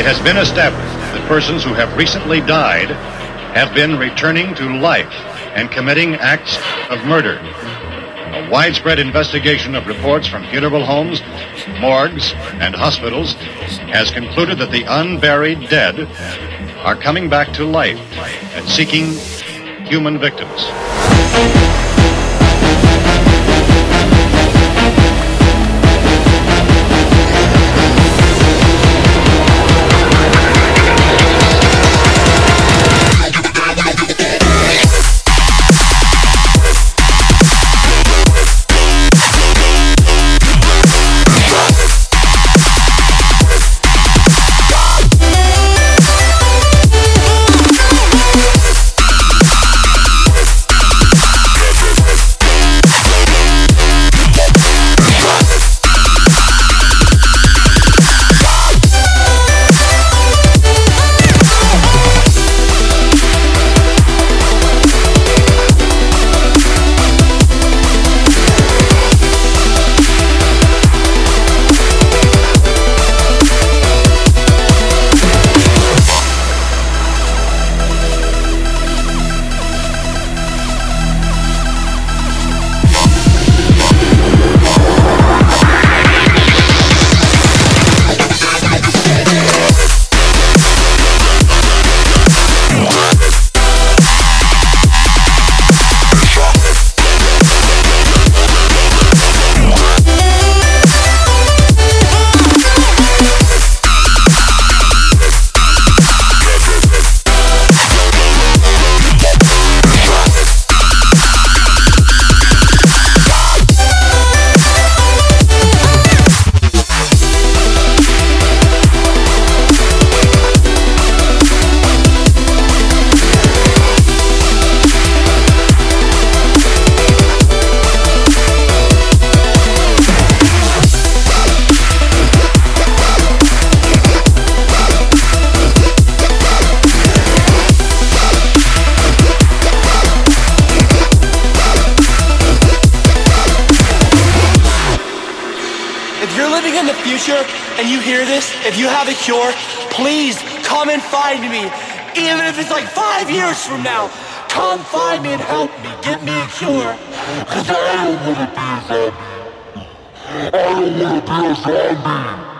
It has been established that persons who have recently died have been returning to life and committing acts of murder. A widespread investigation of reports from funeral homes, morgues, and hospitals has concluded that the unburied dead are coming back to life and seeking human victims. If you're living in the future and you hear this, if you have a cure, please come and find me. Even if it's like five years from now, come find me and help me. Get me a cure. Cause I don't wanna be a zombie. I don't wanna be a zombie.